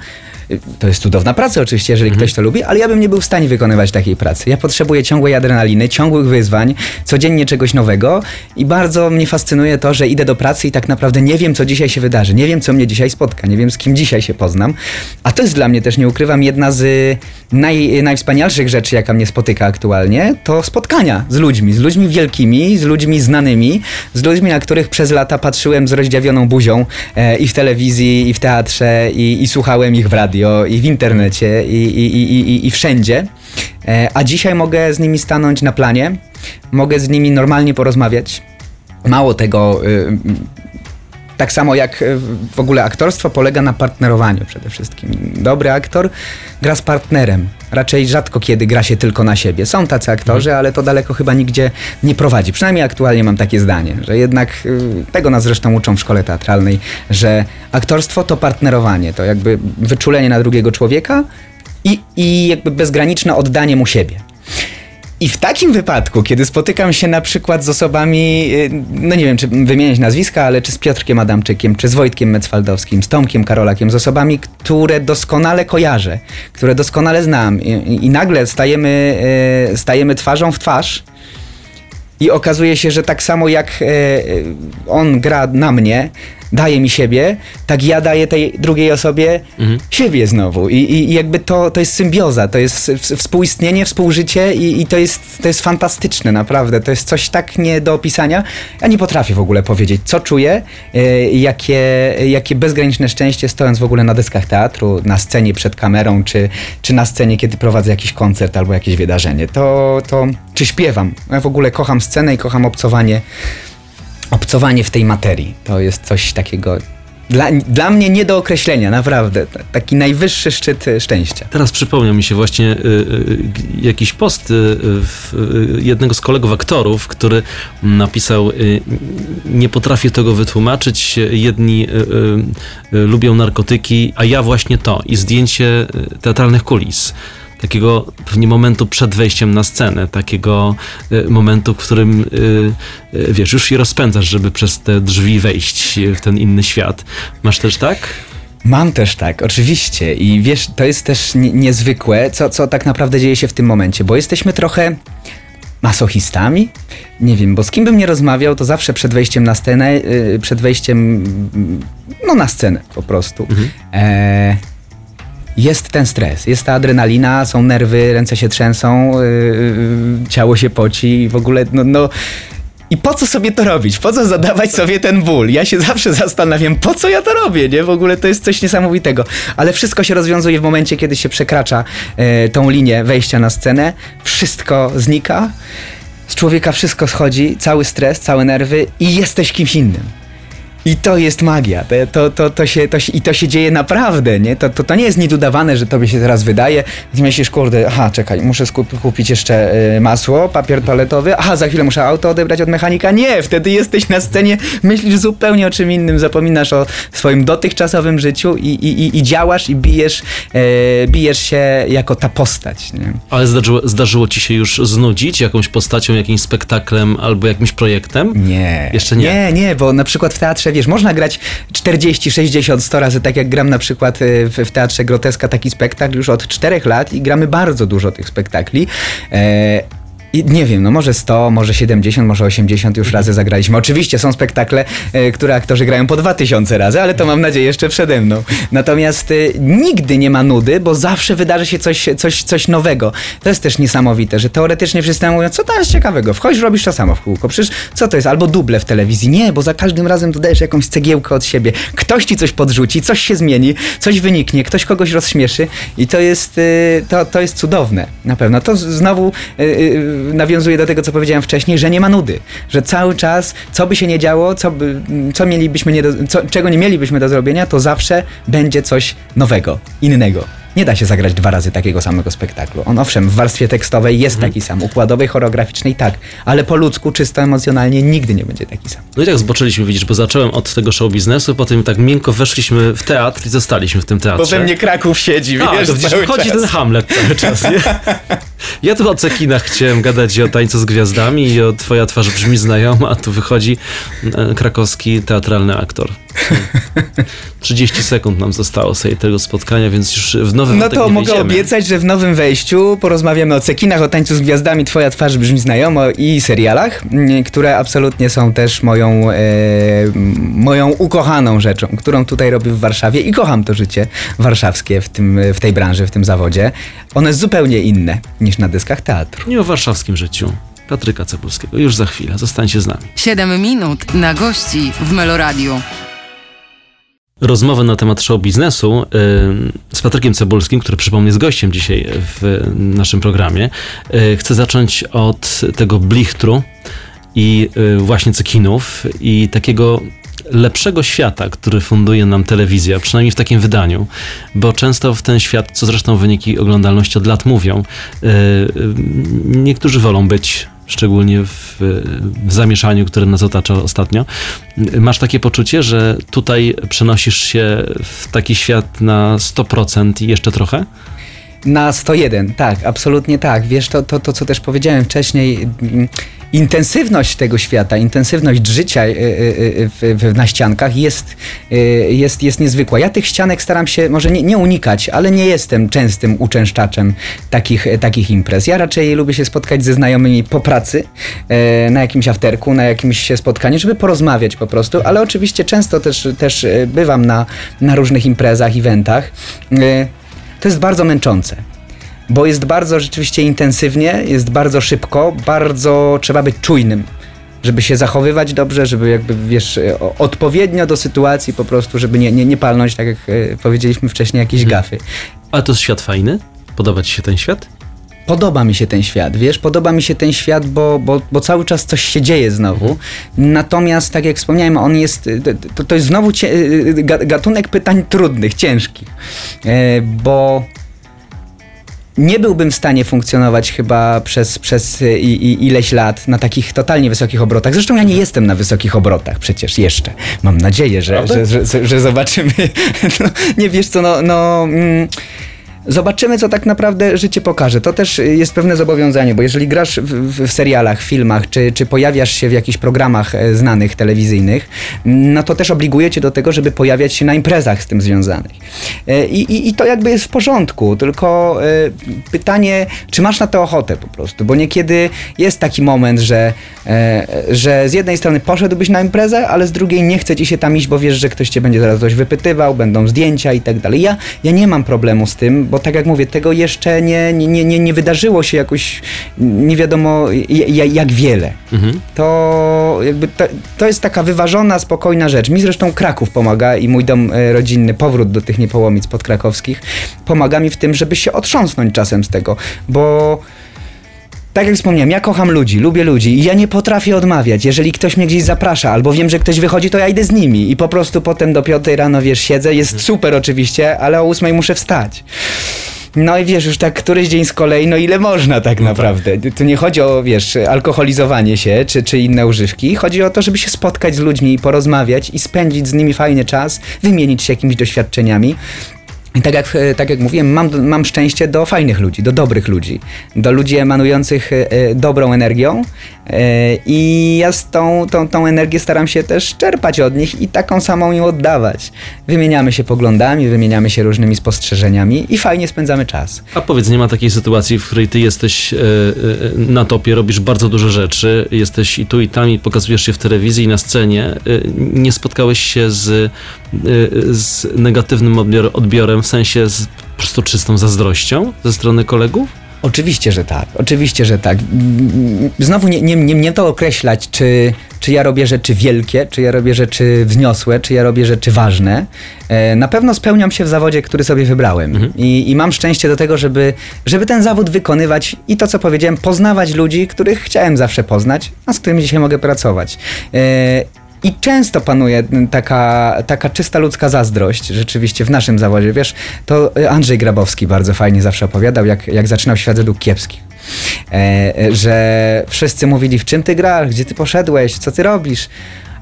E, To jest cudowna praca oczywiście, jeżeli ktoś to lubi, ale ja bym nie był w stanie wykonywać takiej pracy. Ja potrzebuję ciągłej adrenaliny, ciągłych wyzwań, codziennie czegoś nowego i bardzo mnie fascynuje to, że idę do pracy i tak naprawdę nie wiem, co dzisiaj się wydarzy, nie wiem, co mnie dzisiaj spotka, nie wiem, z kim dzisiaj się poznam. A to jest dla mnie też, nie ukrywam, jedna z y, naj, najwspanialszych rzeczy, jaka mnie spotyka aktualnie, to spotkania z ludźmi, z ludźmi wielkimi, z ludźmi znanymi, z ludźmi, na których przez lata patrzyłem z rozdziawioną buzią e, i w telewizji, i w teatrze, i, i słuchałem ich w radio, i w internecie, i, i, i, i, i wszędzie. E, a dzisiaj mogę z nimi stanąć na planie, mogę z nimi normalnie porozmawiać. Mało tego, y, tak samo jak e, w ogóle aktorstwo polega na partnerowaniu przede wszystkim. Dobry aktor gra z partnerem. Raczej rzadko kiedy gra się tylko na siebie. Są tacy aktorzy, ale to daleko chyba nigdzie nie prowadzi. Przynajmniej aktualnie mam takie zdanie, że jednak y, tego nas zresztą uczą w szkole teatralnej, że aktorstwo to partnerowanie, to jakby wyczulenie na drugiego człowieka i, i jakby bezgraniczne oddanie mu siebie. I w takim wypadku, kiedy spotykam się na przykład z osobami, y, no nie wiem, czy wymieniać nazwiska, ale czy z Piotrkiem Adamczykiem, czy z Wojtkiem Mecwaldowskim, z Tomkiem Karolakiem, z osobami, które doskonale kojarzę, które doskonale znam i, i- nagle stajemy, y, stajemy twarzą w twarz i okazuje się, że tak samo jak e, on gra na mnie, daje mi siebie, tak ja daję tej drugiej osobie Mhm. siebie znowu. I, i, jakby to, to jest symbioza, to jest współistnienie, współżycie i, i to, jest, to jest fantastyczne, naprawdę. To jest coś tak nie do opisania. Ja nie potrafię w ogóle powiedzieć, co czuję, e, jakie, jakie bezgraniczne szczęście stojąc w ogóle na deskach teatru, na scenie przed kamerą, czy, czy na scenie, kiedy prowadzę jakiś koncert albo jakieś wydarzenie. To, to czy śpiewam. Ja w ogóle kocham scenę i kocham obcowanie, obcowanie w tej materii. To jest coś takiego dla, dla mnie nie do określenia, naprawdę. Taki najwyższy szczyt e, szczęścia. Teraz przypomniał mi się właśnie y, y, jakiś post y, y, jednego z kolegów aktorów, który napisał y, nie potrafię tego wytłumaczyć, jedni y, y, y, lubią narkotyki, a ja właśnie to i zdjęcie y, teatralnych kulis. Takiego pewnie momentu przed wejściem na scenę, takiego y, momentu, w którym y, y, wiesz, już się rozpędzasz, żeby przez te drzwi wejść w ten inny świat. Masz też tak? Mam też tak, oczywiście. I wiesz, to jest też nie, niezwykłe, co, co tak naprawdę dzieje się w tym momencie, bo jesteśmy trochę masochistami? Nie wiem, bo z kim bym nie rozmawiał, to zawsze przed wejściem na scenę, przed wejściem, mm, no na scenę po prostu, e, jest ten stres, jest ta adrenalina, są nerwy, ręce się trzęsą, yy, ciało się poci i w ogóle, no, no i po co sobie to robić? Po co zadawać sobie ten ból? Ja się zawsze zastanawiam, po co ja to robię, nie? W ogóle to jest coś niesamowitego. Ale wszystko się rozwiązuje w momencie, kiedy się przekracza e, tą linię wejścia na scenę. Wszystko znika, z człowieka wszystko schodzi, cały stres, całe nerwy i jesteś kimś innym. I to jest magia. To, to, to, to, się, to się, I to się dzieje naprawdę, nie? To, to, to nie jest nic udawane, że tobie się teraz wydaje. Myślisz, kurde, aha, czekaj, muszę skup, kupić jeszcze y, masło, papier toaletowy, aha, za chwilę muszę auto odebrać od mechanika. Nie, wtedy jesteś na scenie, myślisz zupełnie o czym innym, zapominasz o swoim dotychczasowym życiu i, i, i, i działasz i bijesz, e, bijesz się jako ta postać, nie? Ale zdarzyło, zdarzyło ci się już znudzić jakąś postacią, jakimś spektaklem albo jakimś projektem? Nie. Jeszcze nie. Nie, nie, bo na przykład w teatrze, wiesz, można grać 40, 60, 100 razy, tak jak gram na przykład y, w, w teatrze Groteska taki spektakl już od 4 lat i gramy bardzo dużo tych spektakli. E, i nie wiem, no może 100, może 70, może 80 już razy zagraliśmy. Oczywiście są spektakle, e, które aktorzy grają po 2000 razy, ale to mam nadzieję jeszcze przede mną. Natomiast e, nigdy nie ma nudy, bo zawsze wydarzy się coś, coś, coś nowego. To jest też niesamowite, że teoretycznie wszyscy mówią, co tam jest ciekawego, wchodzisz, robisz to samo w kółko. Przecież co to jest? Albo duble w telewizji. Nie, bo za każdym razem dodajesz jakąś cegiełkę od siebie. Ktoś ci coś podrzuci, coś się zmieni, coś wyniknie, ktoś kogoś rozśmieszy i to jest, e, to, to jest cudowne. Na pewno. To znowu nawiązuje do tego, co powiedziałem wcześniej, że nie ma nudy. Że cały czas, co by się nie działo, co, by, co mielibyśmy nie do, co, czego nie mielibyśmy do zrobienia, to zawsze będzie coś nowego, innego. Nie da się zagrać dwa razy takiego samego spektaklu. On owszem, w warstwie tekstowej jest taki sam, układowej, choreograficznej tak, ale po ludzku, czysto emocjonalnie nigdy nie będzie taki sam. No i tak zboczyliśmy, widzisz, bo zacząłem od tego show biznesu, potem tak miękko weszliśmy w teatr i zostaliśmy w tym teatrze. Kraków siedzi, Tak, to gdzieś wchodzi ten Hamlet cały czas, nie? Ja tu o cekinach chciałem gadać i o tańcu z gwiazdami i o twoja twarz brzmi znajoma, a tu wychodzi e, krakowski teatralny aktor. 30 sekund nam zostało sobie tego spotkania, więc już w nowym No to mogę wejdziemy. obiecać, że w nowym wejściu porozmawiamy o cekinach, o tańcu z gwiazdami, Twoja twarz brzmi znajomo i serialach, które absolutnie są też moją, e, moją ukochaną rzeczą, którą tutaj robię w Warszawie i kocham to życie warszawskie w, tym, w tej branży, w tym zawodzie. One jest zupełnie inne niż na dyskach teatru. Nie o warszawskim życiu. Patryka Cebulskiego. Już za chwilę. Zostańcie z nami. 7 minut na gości w Meloradiu. Rozmowę na temat show biznesu y, z Patrykiem Cebulskim, który przypomnę jest gościem dzisiaj w naszym programie. Y, chcę zacząć od tego blichtru i y, właśnie cekinów i takiego lepszego świata, który funduje nam telewizja, przynajmniej w takim wydaniu, bo często w ten świat, co zresztą wyniki oglądalności od lat mówią, y, y, niektórzy wolą być szczególnie w, w zamieszaniu, które nas otacza ostatnio. Masz takie poczucie, że tutaj przenosisz się w taki świat na 100% i jeszcze trochę? Na 101, tak, absolutnie tak. Wiesz, to, to, to co też powiedziałem wcześniej, mm, intensywność tego świata, intensywność życia y, y, y, w, w, na ściankach jest, jest, jest niezwykła. Ja tych ścianek staram się może nie, nie unikać, ale nie jestem częstym uczęszczaczem takich, takich imprez. Ja raczej lubię się spotkać ze znajomymi po pracy, e, na jakimś afterku, na jakimś spotkaniu, żeby porozmawiać po prostu, ale oczywiście często też, też e, bywam na, na różnych imprezach, eventach. To jest bardzo męczące bo jest bardzo rzeczywiście intensywnie, jest bardzo szybko, bardzo trzeba być czujnym, żeby się zachowywać dobrze, żeby jakby, wiesz, e, odpowiednio do sytuacji po prostu, żeby nie, nie, nie palnąć, tak jak e, powiedzieliśmy wcześniej, jakieś gafy. Ale to jest świat fajny? Podoba ci się ten świat? Podoba mi się ten świat, wiesz, podoba mi się ten świat, bo, bo, bo cały czas coś się dzieje znowu. Natomiast, tak jak wspomniałem, on jest, to, to jest znowu cie, ga- gatunek pytań trudnych, ciężkich, e, bo nie byłbym w stanie funkcjonować chyba przez, przez i, i, ileś lat na takich totalnie wysokich obrotach. Zresztą ja nie jestem na wysokich obrotach przecież jeszcze. Mam nadzieję, że, że, że, że zobaczymy. No, nie wiesz co, no... no mm, Zobaczymy, co tak naprawdę życie pokaże. To też jest pewne zobowiązanie, bo jeżeli grasz w, w, serialach, filmach, czy, czy pojawiasz się w jakichś programach e, znanych, telewizyjnych, no to też obliguje cię do tego, żeby pojawiać się na imprezach z tym związanych. E, I, i, i to jakby jest w porządku, tylko e, pytanie, czy masz na to ochotę po prostu, bo niekiedy jest taki moment, że, że z jednej strony poszedłbyś na imprezę, ale z drugiej nie chce ci się tam iść, bo wiesz, że ktoś cię będzie zaraz coś wypytywał, będą zdjęcia i tak dalej. Ja, ja nie mam problemu z tym, bo tak jak mówię, tego jeszcze nie, nie, nie, nie, wydarzyło się jakoś nie wiadomo jak wiele. To jakby to, to jest taka wyważona, spokojna rzecz. Mi zresztą Kraków pomaga i mój dom e, rodzinny, powrót do tych niepołomic podkrakowskich, pomaga mi w tym, żeby się otrząsnąć czasem z tego, bo tak jak wspomniałem, ja kocham ludzi, lubię ludzi i ja nie potrafię odmawiać. Jeżeli ktoś mnie gdzieś zaprasza, albo wiem, że ktoś wychodzi, to ja idę z nimi i po prostu potem do piątej rano, wiesz, siedzę. Jest super oczywiście, ale o ósmej muszę wstać. No i wiesz, już tak któryś dzień z kolei, no ile można tak naprawdę. Tu nie chodzi o, wiesz, alkoholizowanie się, czy, czy inne używki. Chodzi o to, żeby się spotkać z ludźmi i porozmawiać i spędzić z nimi fajny czas, wymienić się jakimiś doświadczeniami. Tak jak, e, tak jak mówiłem, mam, mam szczęście do fajnych ludzi, do dobrych ludzi, do ludzi emanujących e, e, dobrą energią i ja z tą, tą, tą energię staram się też czerpać od nich i taką samą im oddawać. Wymieniamy się poglądami, wymieniamy się różnymi spostrzeżeniami i fajnie spędzamy czas. A powiedz, nie ma takiej sytuacji, w której ty jesteś na topie, robisz bardzo dużo rzeczy, jesteś i tu i tam i pokazujesz się w telewizji i na scenie. Nie spotkałeś się z, z negatywnym odbior, odbiorem, w sensie z po prostu czystą zazdrością ze strony kolegów? Oczywiście, że tak. Oczywiście, że tak. Znowu nie, nie, nie mnie to określać, czy, czy ja robię rzeczy wielkie, czy ja robię rzeczy wzniosłe, czy ja robię rzeczy ważne. E, na pewno spełniam się w zawodzie, który sobie wybrałem. I, I mam szczęście do tego, żeby, żeby ten zawód wykonywać i to, co powiedziałem, poznawać ludzi, których chciałem zawsze poznać, a z którymi dzisiaj mogę pracować. I często panuje taka, taka czysta ludzka zazdrość, rzeczywiście w naszym zawodzie. Wiesz, to Andrzej Grabowski bardzo fajnie zawsze opowiadał, jak, jak zaczynał świat według kiepskich. E, e, że wszyscy mówili, w czym ty grasz, gdzie ty poszedłeś, co ty robisz.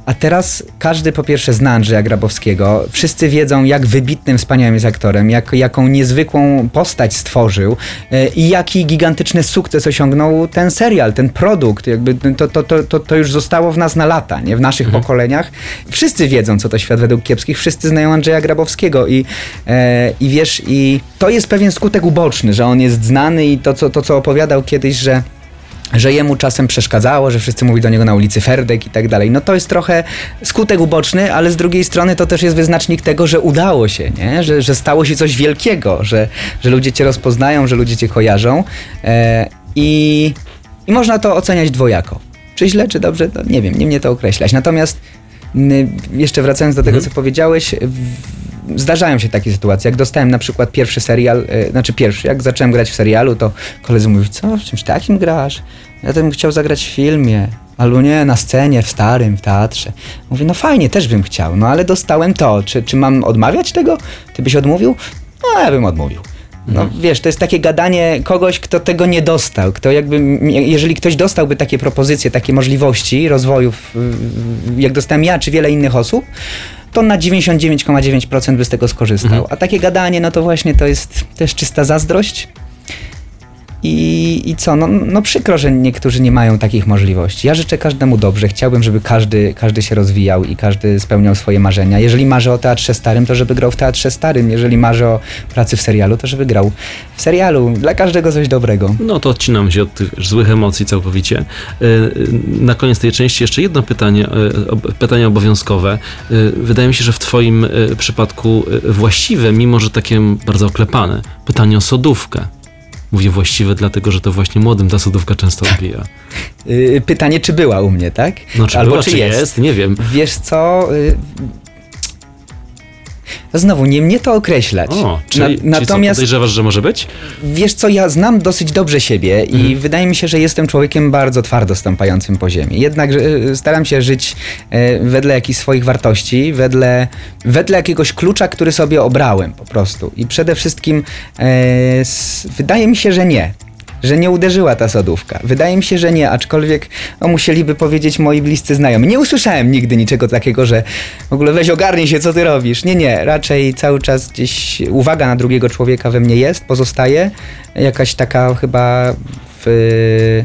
A teraz każdy po pierwsze zna Andrzeja Grabowskiego. Wszyscy wiedzą, jak wybitnym, wspaniałym jest aktorem, jak, jaką niezwykłą postać stworzył e, i jaki gigantyczny sukces osiągnął ten serial, ten produkt. Jakby to, to, to, to, to już zostało w nas na lata, nie? w naszych pokoleniach. Wszyscy wiedzą, co to świat według kiepskich, wszyscy znają Andrzeja Grabowskiego i, e, i wiesz, i to jest pewien skutek uboczny, że on jest znany i to, co, to, co opowiadał kiedyś, że że jemu czasem przeszkadzało, że wszyscy mówili do niego na ulicy Ferdek i tak dalej. No to jest trochę skutek uboczny, ale z drugiej strony to też jest wyznacznik tego, że udało się, nie? Że, że stało się coś wielkiego, że, że ludzie cię rozpoznają, że ludzie cię kojarzą e, i, i można to oceniać dwojako. Czy źle, czy dobrze, to nie wiem, nie mnie to określać. Natomiast jeszcze wracając do tego, co powiedziałeś, zdarzają się takie sytuacje. Jak dostałem na przykład pierwszy serial, e, znaczy pierwszy, jak zacząłem grać w serialu, to koledzy mówią, co, w czymś takim grasz? Ja bym chciał zagrać w filmie. Albo nie, na scenie, w starym, w teatrze. Mówię, no fajnie, też bym chciał, no ale dostałem to. Czy, czy mam odmawiać tego? Ty byś odmówił? No, ja bym odmówił. No wiesz, to jest takie gadanie kogoś, kto tego nie dostał. Kto jakby, jeżeli ktoś dostałby takie propozycje, takie możliwości rozwoju, jak dostałem ja, czy wiele innych osób, to na 99,9% by z tego skorzystał. Mhm. A takie gadanie, no to właśnie to jest też czysta zazdrość. I, I co? No, no przykro, że niektórzy nie mają takich możliwości. Ja życzę każdemu dobrze. Chciałbym, żeby każdy, każdy się rozwijał i każdy spełniał swoje marzenia. Jeżeli marzy o teatrze starym, to żeby grał w teatrze starym. Jeżeli marzy o pracy w serialu, to żeby grał w serialu. Dla każdego coś dobrego. No to odcinam się od tych złych emocji całkowicie. E, Na koniec tej części jeszcze jedno pytanie, e, pytanie obowiązkowe. E, Wydaje mi się, że w twoim e, przypadku e, właściwe, mimo że takie bardzo oklepane, pytanie o sodówkę. Mówię właściwe, dlatego że to właśnie młodym ta sodówka często odbija. Yy, pytanie, czy była u mnie, tak? No czy Albo była, czy czy jest? jest? Nie wiem. Wiesz co? Znowu, nie mnie to określać. O, czyli, Na- czyli co, natomiast podejrzewasz, że może być? wiesz co, ja znam dosyć dobrze siebie i Mhm. wydaje mi się, że jestem człowiekiem bardzo twardo stąpającym po ziemi. Jednak y, staram się żyć y, wedle jakichś swoich wartości, wedle, wedle jakiegoś klucza, który sobie obrałem po prostu. I przede wszystkim s- wydaje mi się, że nie. Że nie uderzyła ta sodówka. Wydaje mi się, że nie, aczkolwiek no, musieliby powiedzieć moi bliscy znajomi. Nie usłyszałem nigdy niczego takiego, że w ogóle weź ogarnij się, co ty robisz. Nie, nie, raczej cały czas gdzieś uwaga na drugiego człowieka we mnie jest, pozostaje. Jakaś taka chyba w,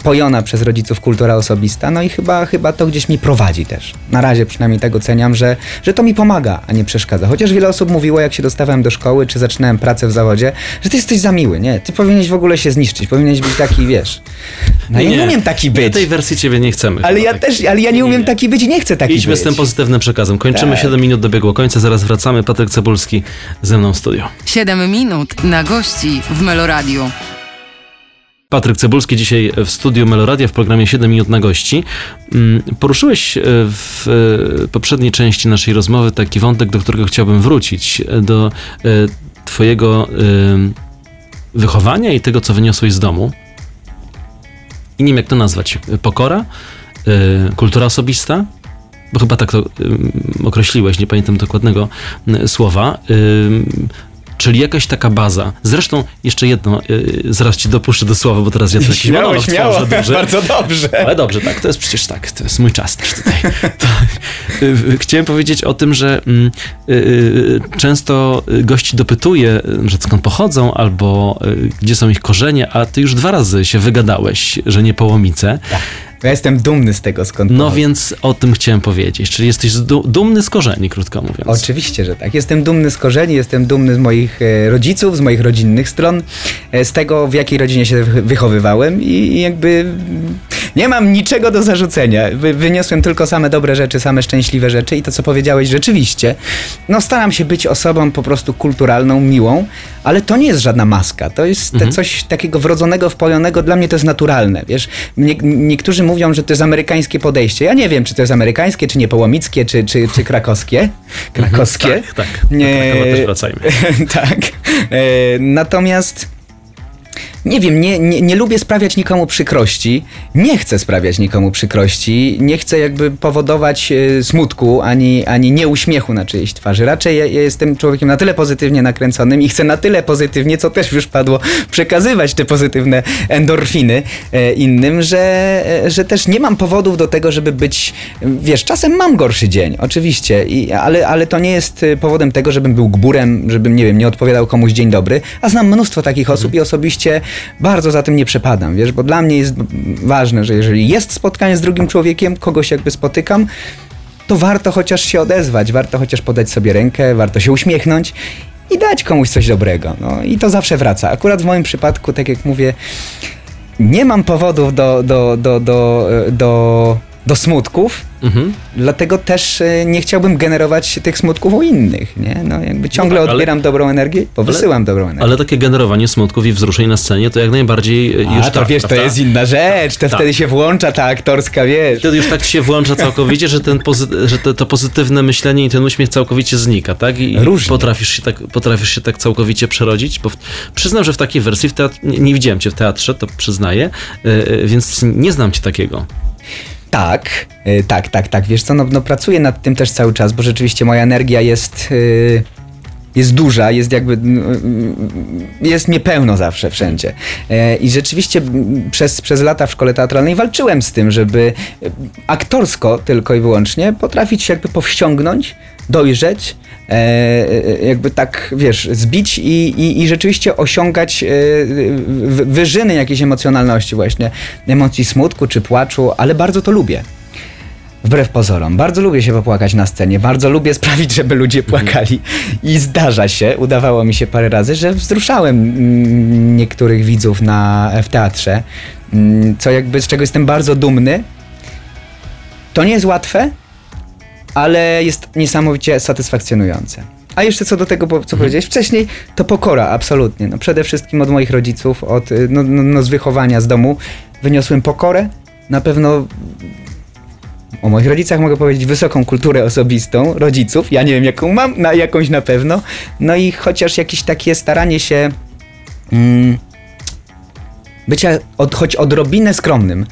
wpojona przez rodziców kultura osobista, no i chyba, chyba to gdzieś mi prowadzi też. Na razie przynajmniej tego ceniam, że, że to mi pomaga, a nie przeszkadza. Chociaż wiele osób mówiło, jak się dostawałem do szkoły, czy zaczynałem pracę w zawodzie, że ty jesteś za miły, nie? Ty powinieneś w ogóle się zniszczyć, powinieneś być taki, wiesz... No ja nie umiem taki być. Tej wersji ciebie nie chcemy. Ale ja tak. też, ale ja nie umiem taki być i nie chcę taki Idźmy być. z tym pozytywnym przekazem. Kończymy, Tak. 7 minut dobiegło końca, zaraz wracamy. Patryk Cebulski ze mną w studio. 7 minut na gości w Meloradiu. Patryk Cebulski dzisiaj w studiu Meloradia w programie 7 minut na gości. Mm, Poruszyłeś e, w e, poprzedniej części naszej rozmowy taki wątek, do którego chciałbym wrócić, do e, twojego wychowania i tego, co wyniosłeś z domu. I nie wiem, jak to nazwać. Pokora? Kultura osobista? Bo chyba tak to określiłeś, nie pamiętam dokładnego słowa. Czyli jakaś taka baza. Zresztą jeszcze jedno, y, zaraz ci dopuszczę do słowa, bo teraz ja taki Śmiało, monolog śmiało, tworzę duży. bardzo dobrze. Ale dobrze, tak, to jest przecież tak, to jest mój czas też tutaj. To, y, y, chciałem powiedzieć o tym, że mm, y, y, często gości dopytuje, że skąd pochodzą, albo y, gdzie są ich korzenie, a ty już dwa razy się wygadałeś, że nie połomice. Ja jestem dumny z tego, skąd No pochodzę. więc o tym chciałem powiedzieć, czyli jesteś du- dumny z korzeni, krótko mówiąc. Oczywiście, że tak. Jestem dumny z korzeni, jestem dumny z moich e, rodziców, z moich rodzinnych stron, e, z tego, w jakiej rodzinie się wy- wychowywałem i jakby nie mam niczego do zarzucenia. Wy, wyniosłem tylko same dobre rzeczy, same szczęśliwe rzeczy i to, co powiedziałeś, rzeczywiście. No staram się być osobą po prostu kulturalną, miłą, ale to nie jest żadna maska. To jest Mhm. coś takiego wrodzonego, wpojonego. Dla mnie to jest naturalne, wiesz. Nie, niektórzy mówią, że to jest amerykańskie podejście. Ja nie wiem, czy to jest amerykańskie, czy niepołomickie, czy, czy, czy krakowskie. Krakowskie. Tak, tak. Do Krakowa też wracajmy. tak. E, natomiast nie wiem, nie, nie, nie lubię sprawiać nikomu przykrości. Nie chcę sprawiać nikomu przykrości. Nie chcę jakby powodować e, smutku ani, ani nieuśmiechu na czyjejś twarzy. Raczej ja, ja jestem człowiekiem na tyle pozytywnie nakręconym i chcę na tyle pozytywnie, co też już padło, przekazywać te pozytywne endorfiny e, innym, że, e, że też nie mam powodów do tego, żeby być, wiesz, czasem mam gorszy dzień, oczywiście, i, ale, ale to nie jest powodem tego, żebym był gburem, żebym, nie wiem, nie odpowiadał komuś dzień dobry, a znam mnóstwo takich osób i osobiście bardzo za tym nie przepadam, wiesz, bo dla mnie jest ważne, że jeżeli jest spotkanie z drugim człowiekiem, kogoś jakby spotykam, to warto chociaż się odezwać, warto chociaż podać sobie rękę, warto się uśmiechnąć i dać komuś coś dobrego. No i to zawsze wraca. Akurat w moim przypadku, tak jak mówię, nie mam powodów do, do, do, do, do, do smutków, Mhm. dlatego też e, nie chciałbym generować tych smutków u innych, nie? No jakby ciągle tak, ale- odbieram dobrą energię, powysyłam dobrą energię. Ale takie generowanie smutków i wzruszeń na scenie to jak najbardziej e, już A, to tak, wiesz, to prawda? jest inna rzecz, to Tak. wtedy się włącza ta aktorska, wiesz. Wtedy już tak się włącza całkowicie, że, ten pozy- że to, to pozytywne myślenie i ten uśmiech całkowicie znika, tak? I Różnie. potrafisz się tak, potrafisz się tak całkowicie przerodzić, bo w, przyznam, że w takiej wersji w teatr, nie, nie widziałem cię w teatrze, to przyznaję, e, więc nie znam cię takiego. Tak, y, tak, tak, tak. Wiesz co, no, no pracuję nad tym też cały czas, bo rzeczywiście moja energia jest y, jest duża, jest jakby, jest niepełno zawsze wszędzie. E, I rzeczywiście przez, przez lata w szkole teatralnej walczyłem z tym, żeby aktorsko tylko i wyłącznie potrafić się jakby powściągnąć, dojrzeć, e, jakby tak, wiesz, zbić i, i, i rzeczywiście osiągać e, wyżyny jakiejś emocjonalności właśnie, emocji smutku czy płaczu, ale bardzo to lubię. Wbrew pozorom. Bardzo lubię się popłakać na scenie, bardzo lubię sprawić, żeby ludzie płakali i zdarza się, udawało mi się parę razy, że wzruszałem mm, niektórych widzów na, w teatrze, mm, co jakby z czego jestem bardzo dumny. To nie jest łatwe, ale jest niesamowicie satysfakcjonujące. A jeszcze co do tego, co mhm. powiedziałeś wcześniej, to pokora, absolutnie. No przede wszystkim od moich rodziców, od no, no, no z wychowania z domu wyniosłem pokorę. Na pewno o moich rodzicach mogę powiedzieć wysoką kulturę osobistą rodziców. Ja nie wiem, jaką mam, na jakąś na pewno. No i chociaż jakieś takie staranie się mm, bycia od, choć odrobinę skromnym.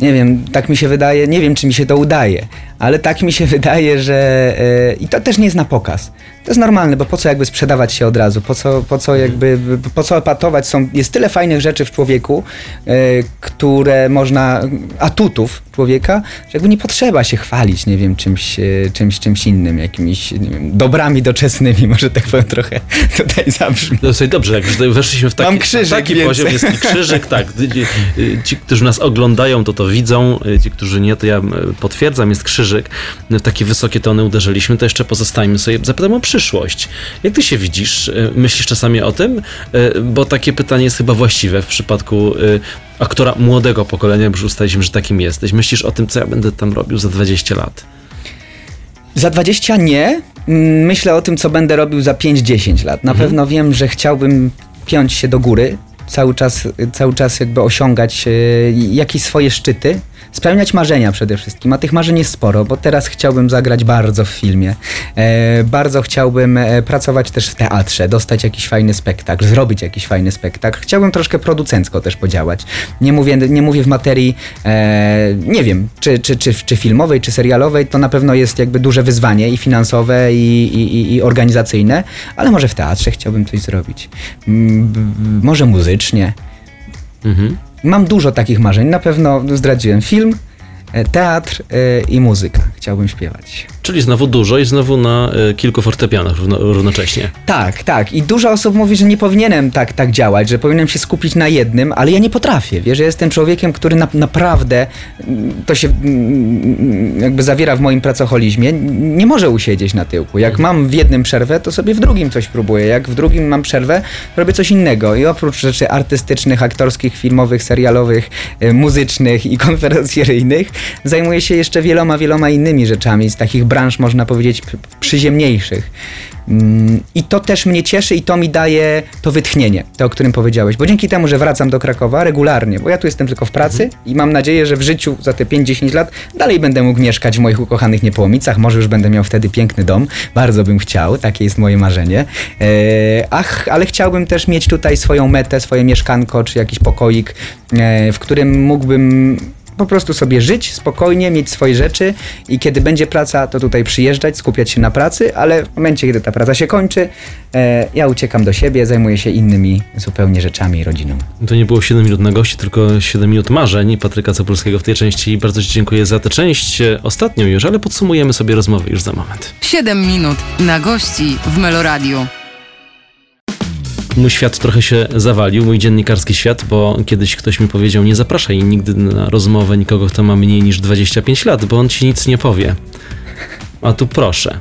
Nie wiem, tak mi się wydaje, nie wiem, czy mi się to udaje, ale tak mi się wydaje, że. Yy, I to też nie jest na pokaz. To jest normalne, bo po co jakby sprzedawać się od razu? Po co, po co jakby, po co epatować? Są, jest tyle fajnych rzeczy w człowieku, yy, które można, atutów człowieka, że jakby nie potrzeba się chwalić, nie wiem, czymś, yy, czymś, czymś innym, jakimiś wiem, dobrami doczesnymi, może tak powiem trochę tutaj zabrzmi. No sobie dobrze, jak już weszliśmy w taki, Mam krzyżyk, taki poziom, jest krzyżyk, tak. Ci, którzy nas oglądają, to to widzą, ci, którzy nie, to ja potwierdzam, jest krzyżyk. W takie wysokie tony uderzyliśmy, to jeszcze pozostajmy sobie. Zapytam o przyszłość. Jak ty się widzisz? E, myślisz czasami o tym? E, bo takie pytanie jest chyba właściwe w przypadku e, aktora młodego pokolenia, bo już ustaliliśmy, że takim jesteś. Myślisz o tym, co ja będę tam robił za 20 lat? Za 20 nie. Myślę o tym, co będę robił za 5-10 lat. Na mhm. pewno wiem, że chciałbym piąć się do góry, cały czas, cały czas jakby osiągać jakieś swoje szczyty spełniać marzenia przede wszystkim, a tych marzeń jest sporo, bo teraz chciałbym zagrać bardzo w filmie, e, bardzo chciałbym e, pracować też w teatrze, dostać jakiś fajny spektakl, zrobić jakiś fajny spektakl. Chciałbym troszkę producencko też podziałać. Nie mówię, nie mówię w materii, e, nie wiem, czy, czy, czy, czy filmowej, czy serialowej, to na pewno jest jakby duże wyzwanie i finansowe, i, i, i organizacyjne, ale może w teatrze chciałbym coś zrobić. może muzycznie. Mhm. Mam dużo takich marzeń. Na pewno zdradziłem film, teatr e, i muzyka. Chciałbym śpiewać. Czyli znowu dużo i znowu na y, kilku fortepianach równo, równocześnie. Tak, tak. I dużo osób mówi, że nie powinienem tak, tak działać, że powinienem się skupić na jednym, ale ja nie potrafię. Wiesz, że jestem człowiekiem, który na, naprawdę, mm, to się mm, jakby zawiera w moim pracoholizmie, nie może usiedzieć na tyłku. Jak mam w jednym przerwę, to sobie w drugim coś próbuję. Jak w drugim mam przerwę, robię coś innego. I oprócz rzeczy artystycznych, aktorskich, filmowych, serialowych, muzycznych i konferencjeryjnych, zajmuję się jeszcze wieloma, wieloma innymi rzeczami z takich branż, można powiedzieć, przyziemniejszych. Mm, I to też mnie cieszy i to mi daje to wytchnienie, to o którym powiedziałeś. Bo dzięki temu, że wracam do Krakowa regularnie, bo ja tu jestem tylko w pracy mhm. i mam nadzieję, że w życiu za te 5-10 lat dalej będę mógł mieszkać w moich ukochanych Niepołomicach. Może już będę miał wtedy piękny dom. Bardzo bym chciał, takie jest moje marzenie. E, ach, ale chciałbym też mieć tutaj swoją metę, swoje mieszkanko czy jakiś pokoik, e, w którym mógłbym po prostu sobie żyć spokojnie, mieć swoje rzeczy i kiedy będzie praca, to tutaj przyjeżdżać, skupiać się na pracy, ale w momencie, kiedy ta praca się kończy, e, ja uciekam do siebie, zajmuję się innymi zupełnie rzeczami i rodziną. To nie było 7 minut na gości, tylko 7 minut marzeń Patryka Cepolskiego w tej części. Bardzo Ci dziękuję za tę część, ostatnią już, ale podsumujemy sobie rozmowę już za moment. 7 minut na gości w Meloradiu mój świat trochę się zawalił, mój dziennikarski świat, bo kiedyś ktoś mi powiedział, nie zapraszaj nigdy na rozmowę nikogo, kto ma mniej niż 25 lat, bo on ci nic nie powie. A tu proszę.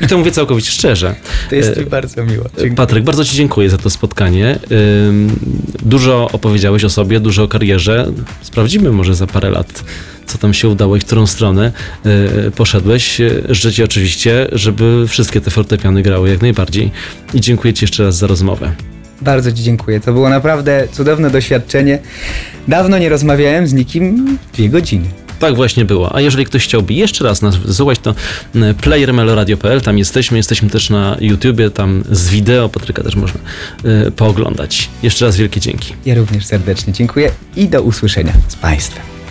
I to mówię całkowicie szczerze. To jest mi bardzo miło. Dziękuję. Patryk, bardzo Ci dziękuję za to spotkanie. Dużo opowiedziałeś o sobie, dużo o karierze. Sprawdzimy może za parę lat, co tam się udało i w którą stronę y, poszedłeś. Życzę Ci oczywiście, żeby wszystkie te fortepiany grały jak najbardziej. I dziękuję Ci jeszcze raz za rozmowę. Bardzo Ci dziękuję. To było naprawdę cudowne doświadczenie. Dawno nie rozmawiałem z nikim dwie godziny. Tak właśnie było. A jeżeli ktoś chciałby jeszcze raz nas wysłuchać, to player meloradio.pl, tam jesteśmy. Jesteśmy też na YouTubie, tam z wideo Patryka też można y, pooglądać. Jeszcze raz wielkie dzięki. Ja również serdecznie dziękuję i do usłyszenia z Państwem.